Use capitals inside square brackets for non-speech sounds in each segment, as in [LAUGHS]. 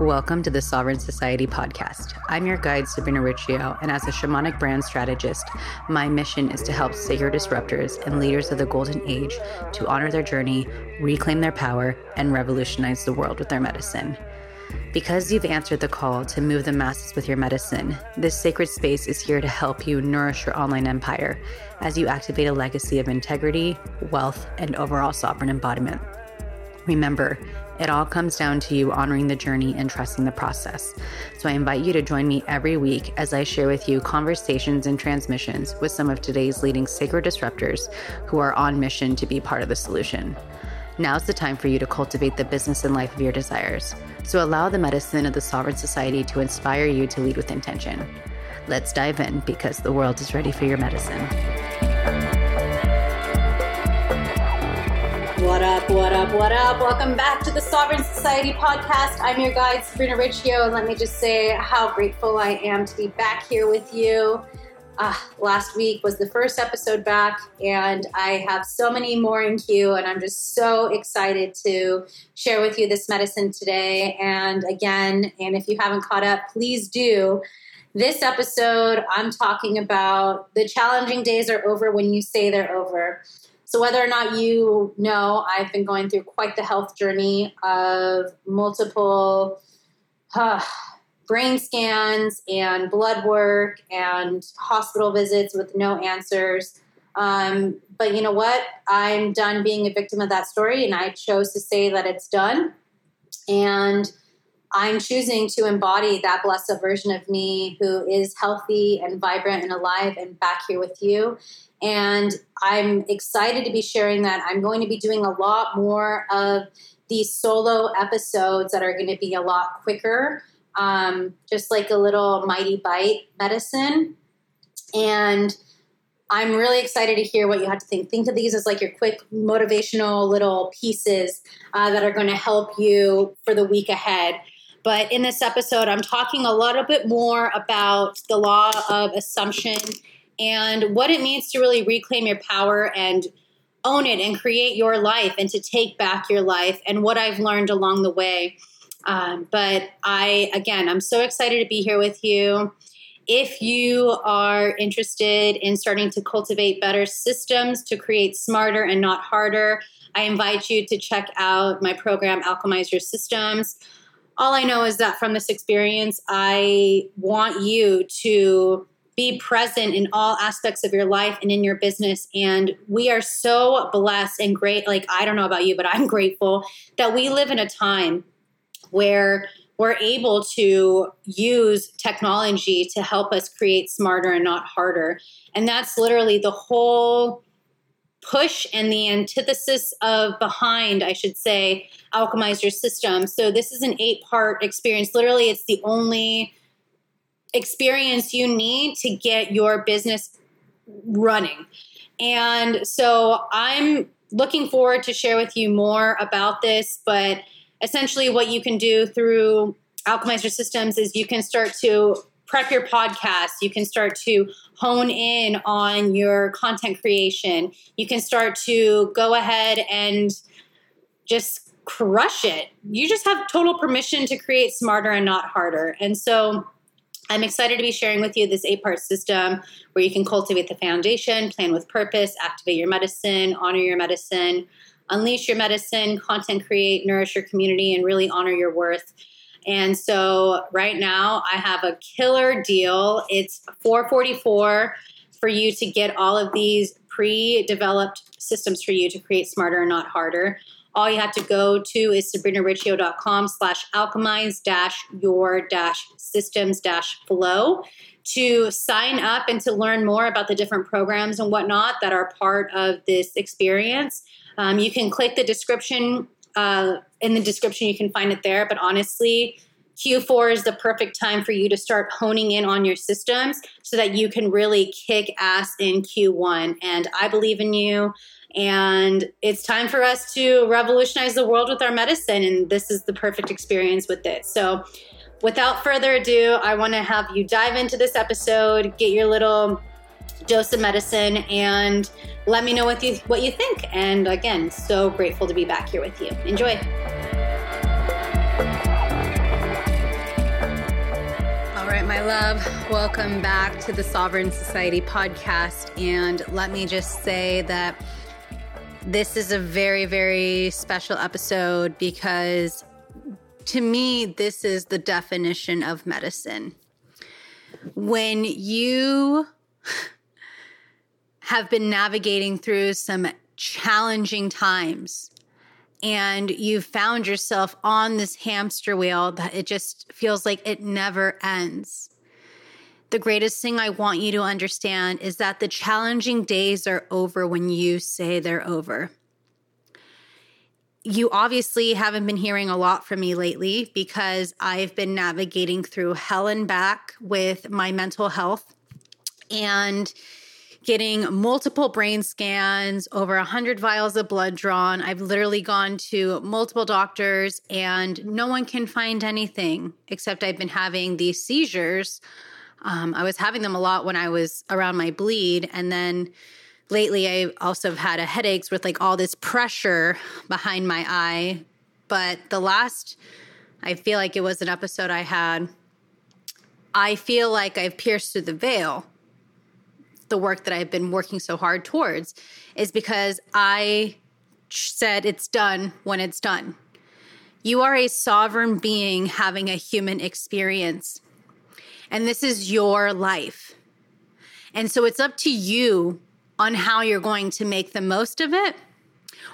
Welcome to the Sovereign Society podcast. I'm your guide, Sabrina Riccio, and as a shamanic brand strategist, my mission is to help sacred disruptors and leaders of the golden age to honor their journey, reclaim their power, and revolutionize the world with their medicine. Because you've answered the call to move the masses with your medicine, this sacred space is here to help you nourish your online empire as you activate a legacy of integrity, wealth, and overall sovereign embodiment. Remember, it all comes down to you honoring the journey and trusting the process. So I invite you to join me every week as I share with you conversations and transmissions with some of today's leading sacred disruptors who are on mission to be part of the solution. Now's the time for you to cultivate the business and life of your desires. So allow the medicine of the Sovereign Society to inspire you to lead with intention. Let's dive in because the world is ready for your medicine. What up, what up, what up? Welcome back to the Sovereign Society podcast. I'm your guide, Sabrina Riccio, and let me just say how grateful I am to be back here with you. Uh, last week was the first episode back, and I have so many more in queue, and I'm just so excited to share with you this medicine today. And again, and if you haven't caught up, please do. This episode, I'm talking about the challenging days are over when you say they're over. So, whether or not you know, I've been going through quite the health journey of multiple uh, brain scans and blood work and hospital visits with no answers. Um, but you know what? I'm done being a victim of that story, and I chose to say that it's done. And I'm choosing to embody that blessed version of me who is healthy and vibrant and alive and back here with you. And I'm excited to be sharing that. I'm going to be doing a lot more of these solo episodes that are going to be a lot quicker, um, just like a little mighty bite medicine. And I'm really excited to hear what you have to think. Think of these as like your quick motivational little pieces uh, that are going to help you for the week ahead. But in this episode, I'm talking a little bit more about the law of assumption and what it means to really reclaim your power and own it and create your life and to take back your life and what I've learned along the way. Um, but I, again, I'm so excited to be here with you. If you are interested in starting to cultivate better systems to create smarter and not harder, I invite you to check out my program, Alchemize Your Systems. All I know is that from this experience, I want you to be present in all aspects of your life and in your business. And we are so blessed and great. Like, I don't know about you, but I'm [LAUGHS] grateful that we live in a time where we're able to use technology to help us create smarter and not harder. And that's literally the whole push and the antithesis of behind, I should say, alchemize your system. So this is an eight part experience. Literally, it's the only experience you need to get your business running. And so I'm looking forward to share with you more about this, but essentially what you can do through Alchemize Your Systems is you can start to prep your podcast, you can start to hone in on your content creation. You can start to go ahead and just crush it. You just have total permission to create smarter and not harder. And so I'm excited to be sharing with you this eight part system where you can cultivate the foundation, plan with purpose, activate your medicine, honor your medicine, unleash your medicine, content create, nourish your community, and really honor your worth. And so right now I have a killer deal. It's 444 for you to get all of these pre-developed systems for you to create smarter and not harder all you have to go to is sabrinariccio.com slash alchemize dash your dash systems dash flow to sign up and to learn more about the different programs and whatnot that are part of this experience. Um, you can click the description. Uh, in the description, you can find it there. But honestly, Q4 is the perfect time for you to start honing in on your systems so that you can really kick ass in Q1. And I believe in you. And it's time for us to revolutionize the world with our medicine. And this is the perfect experience with it. So, without further ado, I want to have you dive into this episode, get your little dose of medicine, and let me know what you what you think. And again, so grateful to be back here with you. Enjoy. right, my love, welcome back to the Sovereign Society podcast. And let me just say that this is a very, very special episode because to me, this is the definition of medicine. When you [LAUGHS] have been navigating through some challenging times and you found yourself on this hamster wheel that it just feels like it never ends. The greatest thing I want you to understand is that the challenging days are over when you say they're over. You obviously haven't been hearing a lot from me lately because I've been navigating through hell and back with my mental health. And getting multiple brain scans, over 100 vials of blood drawn. I've literally gone to multiple doctors and no one can find anything except I've been having these seizures. Um, I was having them a lot when I was around my bleed. And then lately, I also have had headaches with like all this pressure behind my eye. But the last, I feel like it was an episode I had. I feel like I've pierced through the veil the work that I've been working so hard towards is because I said it's done when it's done. You are a sovereign being having a human experience, and this is your life. And so it's up to you on how you're going to make the most of it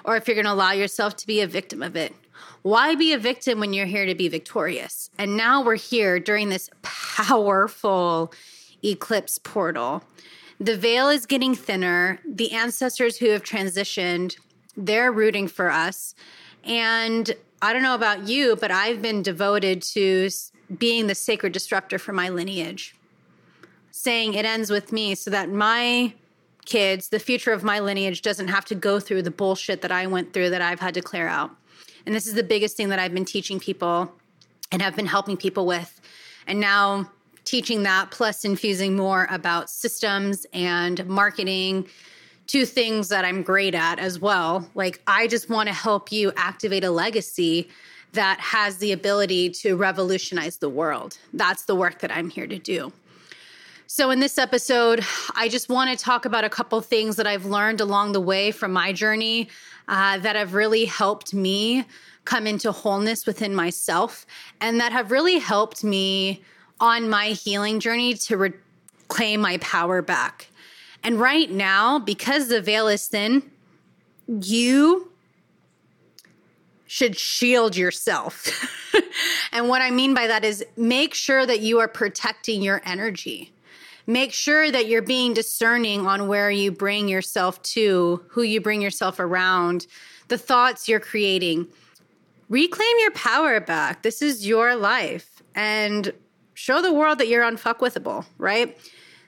or if you're going to allow yourself to be a victim of it. Why be a victim when you're here to be victorious? And now we're here during this powerful eclipse portal the veil is getting thinner. The ancestors who have transitioned, they're rooting for us. And I don't know about you, but I've been devoted to being the sacred disruptor for my lineage, saying it ends with me so that my kids, the future of my lineage, doesn't have to go through the bullshit that I went through that I've had to clear out. And this is the biggest thing that I've been teaching people and have been helping people with. And now teaching that plus infusing more about systems and marketing two things that I'm great at as well. Like, I just want to help you activate a legacy that has the ability to revolutionize the world. That's the work that I'm here to do. So, in this episode, I just want to talk about a couple things that I've learned along the way from my journey uh, that have really helped me come into wholeness within myself and that have really helped me on my healing journey to reclaim my power back. And right now, because the veil is thin, you should shield yourself. [LAUGHS] and what I mean by that is make sure that you are protecting your energy. Make sure that you're being discerning on where you bring yourself to, who you bring yourself around, the thoughts you're creating. Reclaim your power back. This is your life. And show the world that you're unfuckwithable, right?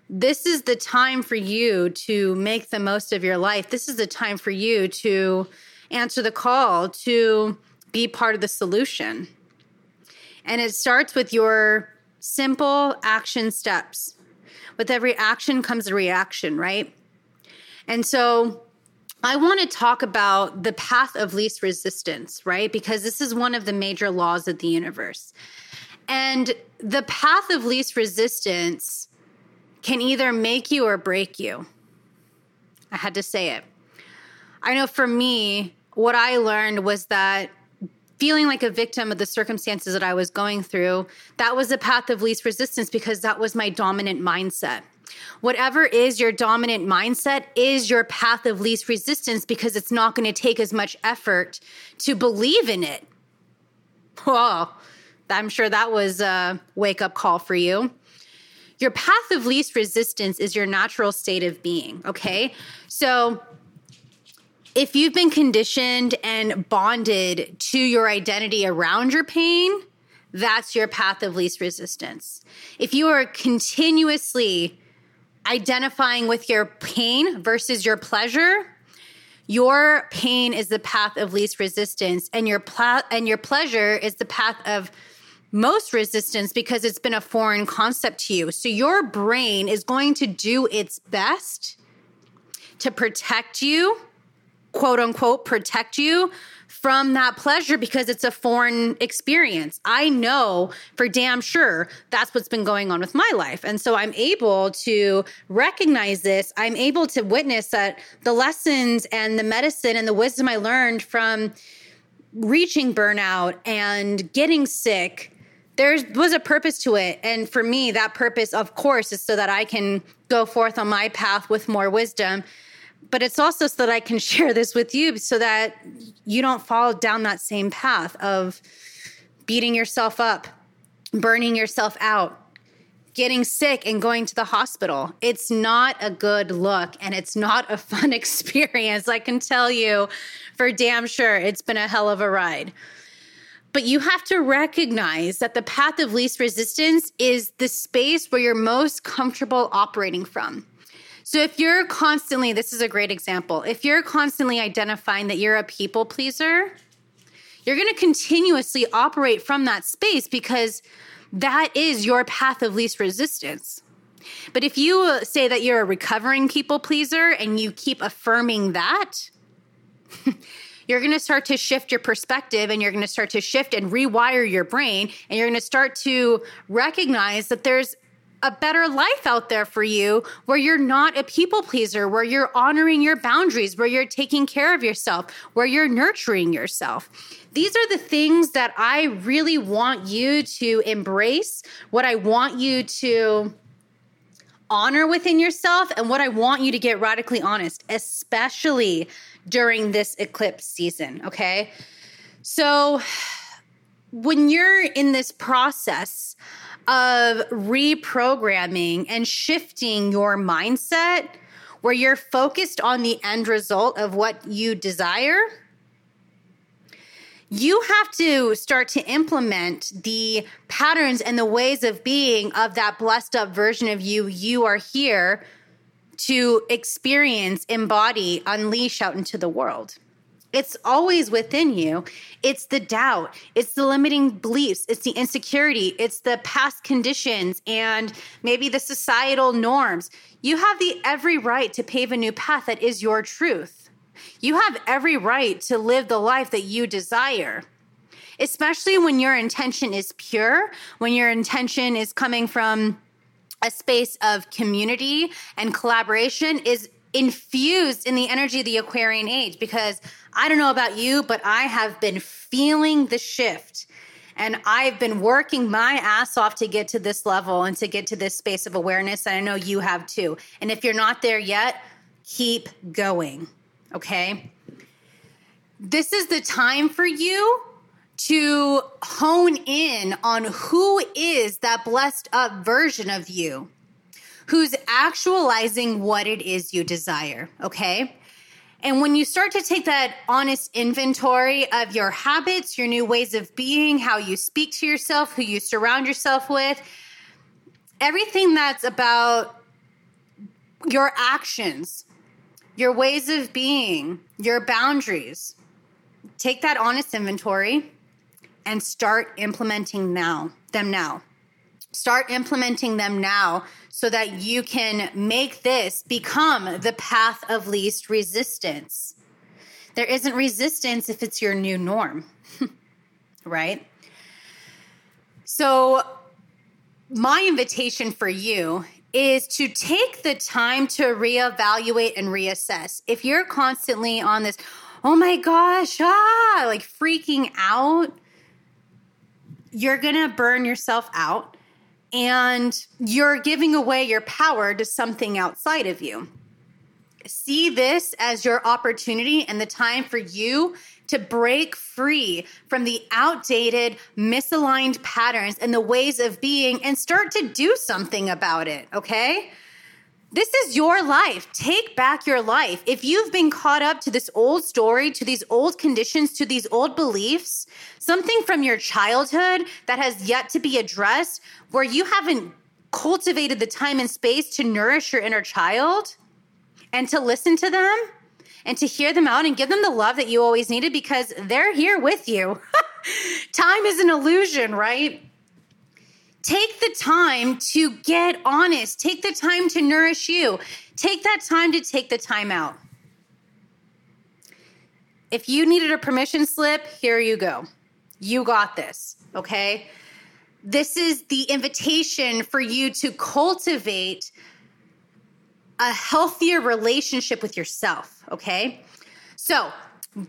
This is the time for you to make the most of your life. This is the time for you to answer the call to be part of the solution. And it starts with your simple action steps. With every action comes a reaction, right? And so I want to talk about the path of least resistance, right? Because this is one of the major laws of the universe. And the path of least resistance can either make you or break you. I had to say it. I know for me, what I learned was that feeling like a victim of the circumstances that I was going through, that was the path of least resistance because that was my dominant mindset. Whatever is your dominant mindset is your path of least resistance because it's not going to take as much effort to believe in it. Whoa, I'm sure that was a wake up call for you. Your path of least resistance is your natural state of being, okay? So, if you've been conditioned and bonded to your identity around your pain, that's your path of least resistance. If you are continuously identifying with your pain versus your pleasure, your pain is the path of least resistance and your pl- and your pleasure is the path of most resistance because it's been a foreign concept to you. So your brain is going to do its best to protect you quote unquote protect you from that pleasure because it's a foreign experience. I know for damn sure that's what's been going on with my life. And so I'm able to recognize this. I'm able to witness that the lessons and the medicine and the wisdom I learned from reaching burnout and getting sick there was a purpose to it. And for me, that purpose, of course, is so that I can go forth on my path with more wisdom. But it's also so that I can [LAUGHS] share this with you so that you don't fall down that same path of beating yourself up, burning yourself out, getting sick and going to the hospital. It's not a good look and it's not a [LAUGHS] fun experience. I can tell you for damn sure it's been a hell of a ride. But you have to recognize that the path of least resistance is the space where you're most comfortable operating from. So if you're constantly, this is a great example, if you're constantly identifying that you're a people pleaser, you're going to continuously operate from that space because that is your path of least resistance. But if you say that you're a recovering people pleaser and you keep affirming that, [LAUGHS] you're going to start to shift your perspective and you're going to start to shift and rewire your brain and you're going to start to recognize that there's a better life out there for you where you're not a people pleaser, where you're honoring your boundaries, where you're taking care of yourself, where you're nurturing yourself. These are the things that I really want you to embrace, what I want you to honor within yourself, and what I want you to get radically honest, especially during this eclipse season. Okay. So when you're in this process of reprogramming and shifting your mindset, where you're focused on the end result of what you desire, you have to start to implement the patterns and the ways of being of that blessed up version of you you are here to experience, embody, unleash out into the world. It's always within you. It's the doubt, it's the limiting beliefs, it's the insecurity, it's the past conditions, and maybe the societal norms. You have the every right to pave a new path that is your truth. You have every right to live the life that you desire especially when your intention is pure, when your intention is coming from a space of community and collaboration is infused in the energy of the Aquarian age because I don't know about you, but I have been feeling the shift. And I've been working my ass off to get to this level and to get to this space of awareness. And I know you have too. And if you're not there yet, keep going. Okay. This is the time for you to hone in on who is that blessed up version of you who's actualizing what it is you desire. Okay. And when you start to take that honest inventory of your habits, your new ways of being, how you speak to yourself, who you surround yourself with, everything that's about your actions, your ways of being, your boundaries, take that honest inventory and start implementing now them now start implementing them now so that you can make this become the path of least resistance. There isn't resistance if it's your new norm [LAUGHS] right? So my invitation for you is to take the time to reevaluate and reassess. If you're constantly on this oh my gosh ah like freaking out you're going to burn yourself out and you're giving away your power to something outside of you. See this as your opportunity and the time for you to break free from the outdated, misaligned patterns and the ways of being and start to do something about it, okay? This is your life. Take back your life. If you've been caught up to this old story, to these old conditions, to these old beliefs, something from your childhood that has yet to be addressed, where you haven't cultivated the time and space to nourish your inner child and to listen to them and to hear them out and give them the love that you always needed because they're here with you. [LAUGHS] time is an illusion, right? Take the time to get honest. Take the time to nourish you. Take that time to take the time out. if you needed a permission slip, here you go. You got this, okay? This is the invitation for you to cultivate a healthier relationship with yourself, okay? So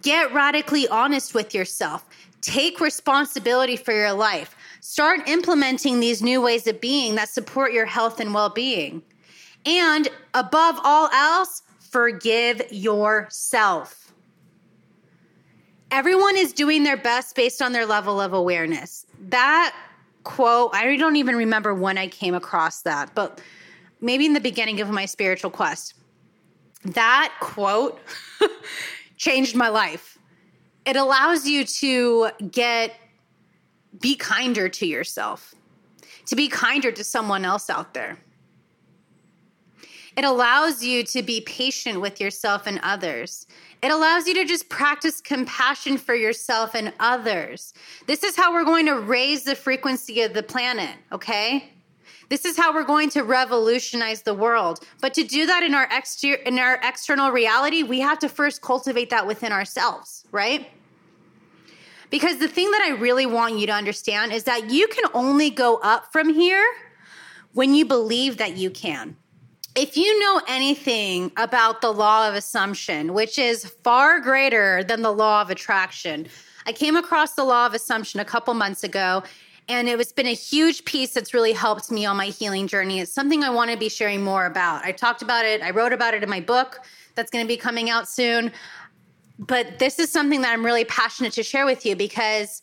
get radically honest with yourself. Take responsibility for your life. Start implementing these new ways of being that support your health and well being. And above all else, forgive yourself. Everyone is doing their best based on their level of awareness. That quote, I don't even remember when I came across that, but maybe in the beginning of my spiritual quest. That quote [LAUGHS] changed my life. It allows you to get be kinder to yourself, to be kinder to someone else out there. It allows you to be patient with yourself and others. It allows you to just practice compassion for yourself and others. This is how we're going to raise the frequency of the planet, okay? This is how we're going to revolutionize the world. But to do that in our exter- in our external reality, we have to first cultivate that within ourselves, right? Because the thing that I really want you to understand is that you can only go up from here when you believe that you can. If you know anything about the law of assumption, which is far greater than the law of attraction, I came across the law of assumption a couple months ago and it's been a huge piece that's really helped me on my healing journey. It's something I want to be sharing more about. I talked about it, I wrote about it in my book that's going to be coming out soon. But this is something that I'm really passionate to share with you because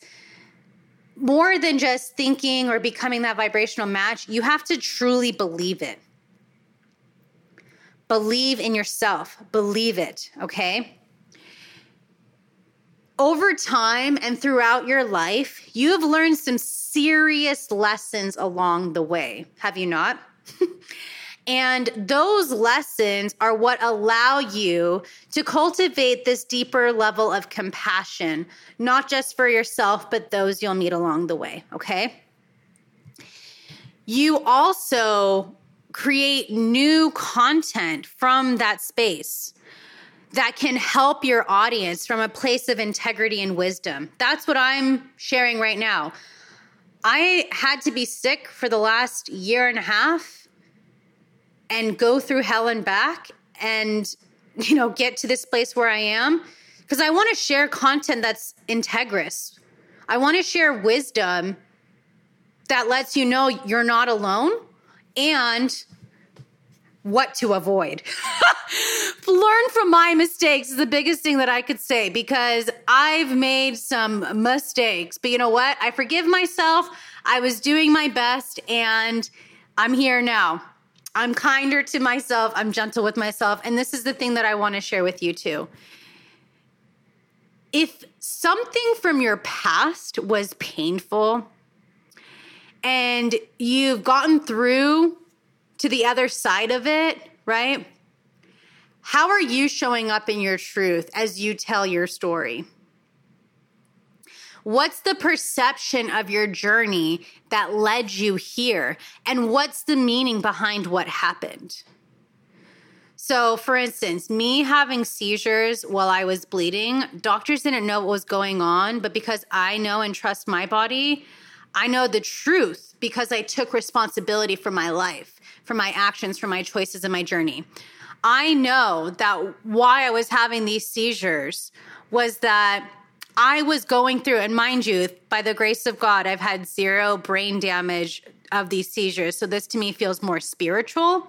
more than just thinking or becoming that vibrational match, you have to truly believe it. Believe in yourself, believe it, okay? over time and throughout your life, you have learned some serious lessons along the way, have you not? [LAUGHS] and those lessons are what allow you to cultivate this deeper level of compassion, not just for yourself, but those you'll meet along the way, okay? You also create new content from that space that can help your audience from a place of integrity and wisdom. That's what I'm sharing right now. I had to be sick for the last year and a half and go through hell and back and you know get to this place where I am because I want to share content that's integrous. I want to share wisdom that lets you know you're not alone and what to avoid. [LAUGHS] Learn from my mistakes is the biggest thing that I could say because I've made some mistakes. But you know what? I forgive myself. I was doing my best and I'm here now. I'm kinder to myself. I'm gentle with myself. And this is the thing that I want to share with you too. If something from your past was painful and you've gotten through to the other side of it, right? How are you showing up in your truth as you tell your story? What's the perception of your journey that led you here? And what's the meaning behind what happened? So, for instance, me having seizures while I was bleeding, doctors didn't know what was going on, but because I know and trust my body, I know the truth because I took responsibility for my life for my actions, for my choices, and my journey. I know that why I was having these seizures was that I was going through, and mind you, by the grace of God, I've had zero brain damage of these seizures. So this to me feels more spiritual.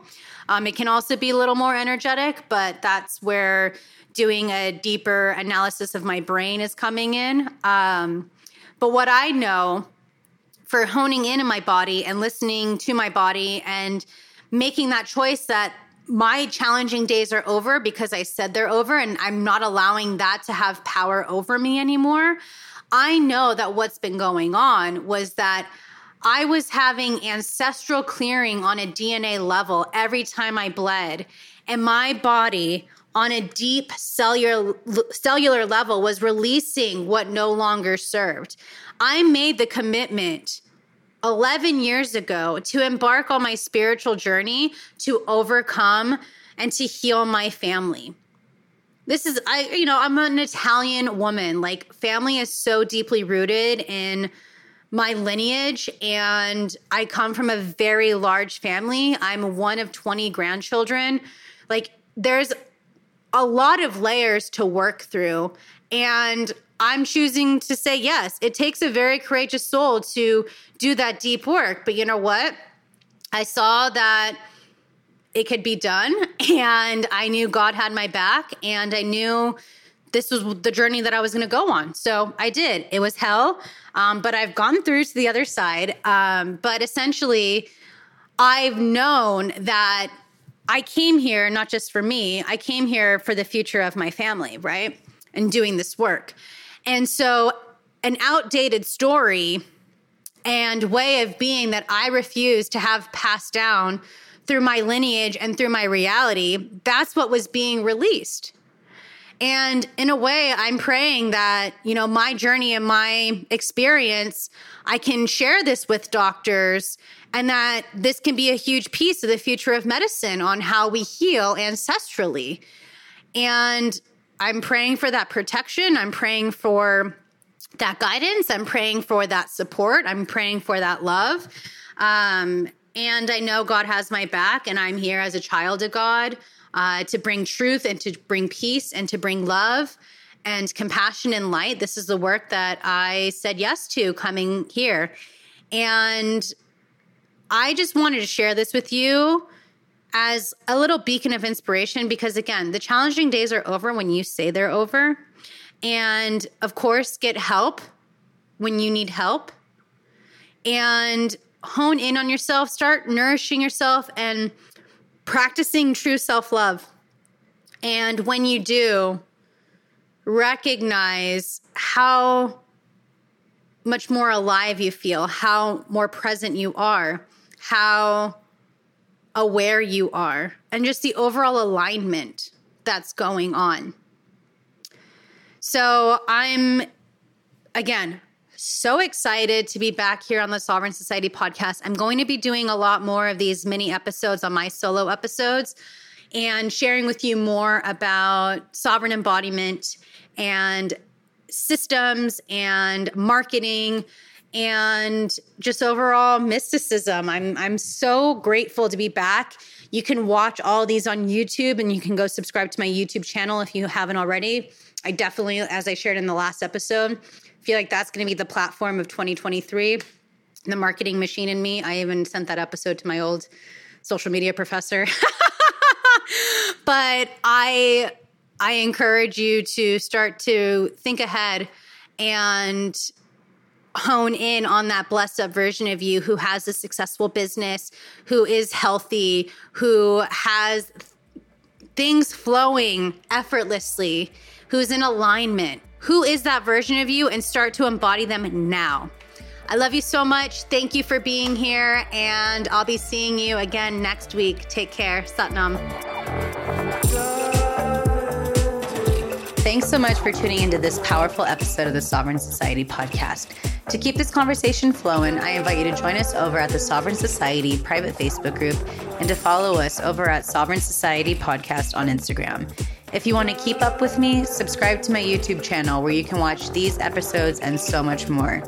Um, it can also be a little more energetic, but that's where doing a deeper analysis of my brain is coming in. Um, but what I know for honing in in my body and listening to my body and making that choice that my challenging days are over because I said they're over and I'm not allowing that to have power over me anymore. I know that what's been going on was that I was having ancestral clearing on a DNA level every time I bled, and my body on a deep cellular cellular level was releasing what no longer served. I made the commitment 11 years ago to embark on my spiritual journey to overcome and to heal my family. this is I you know, I'm an Italian woman. Like family is so deeply rooted in my lineage and I come from a very large family. I'm one of 20 grandchildren. Like there's a lot of layers to work through and I'm choosing to say yes. It takes a very courageous soul to do that deep work, but you know what? I saw that it could be done [LAUGHS] and I knew God had my back and I knew this was the journey that I was going to go on. So I did. It was hell, um, but I've gone through to the other side. Um, but essentially, I've known that I came here not just for me, I came here for the future of my family, right? And doing this work. And so, an outdated story and way of being that I refuse to have passed down through my lineage and through my reality, that's what was being released. And in a way, I'm praying that, you know, my journey and my experience, I can share this with doctors and that this can be a huge piece of the future of medicine on how we heal ancestrally. And I'm praying for that protection. I'm praying for that guidance. I'm praying for that support. I'm praying for that love. Um, and I know God has my back, and I'm here as a child of God uh, to bring truth and to bring peace and to bring love and compassion and light. This is the work that I said yes to coming here. And I just wanted to share this with you as a little beacon of inspiration because, again, the challenging days are over when you say they're over. And of course, get help when you need help. And hone in on yourself, start nourishing yourself and practicing true self love. And when you do, recognize how much more alive you feel, how more present you are, how aware you are, and just the overall alignment that's going on. So I'm, again, so excited to be back here on the Sovereign Society podcast. I'm going to be doing a lot more of these mini episodes on my solo episodes and sharing with you more about sovereign embodiment and systems and marketing and just overall mysticism. I'm I'm so grateful to be back. You can watch all these on YouTube and you can go subscribe to my YouTube channel if you haven't already. I definitely as I shared in the last episode, feel like that's going to be the platform of 2023. The marketing machine in me. I even sent that episode to my old social media professor. [LAUGHS] but I I encourage you to start to think ahead and hone in on that blessed up version of you who has a successful business, who is healthy, who has things flowing effortlessly, who's in alignment, who is that version of you and start to embody them now. I love you so much. Thank you for being here, and I'll be seeing you again next week. Take care. Satnam. Thanks so much for tuning into this powerful episode of the Sovereign Society podcast. To keep this conversation flowing, I invite you to join us over at the Sovereign Society private Facebook group and to follow us over at Sovereign Society Podcast on Instagram. If you want to keep up with me, subscribe to my YouTube channel where you can watch these episodes and so much more.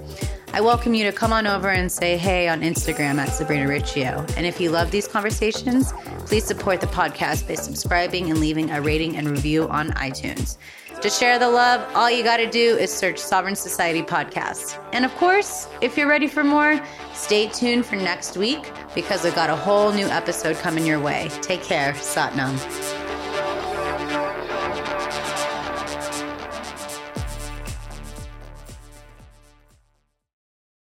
I welcome you to come on over and say hey on Instagram at Sabrina Riccio. And if you love these conversations, please support the podcast by subscribing and leaving a rating and review on iTunes. To share the love, all you got to do is search Sovereign Society Podcast. And of course, if you're ready for more, stay tuned for next week because I've got a whole new episode coming your way. Take care. Satnam.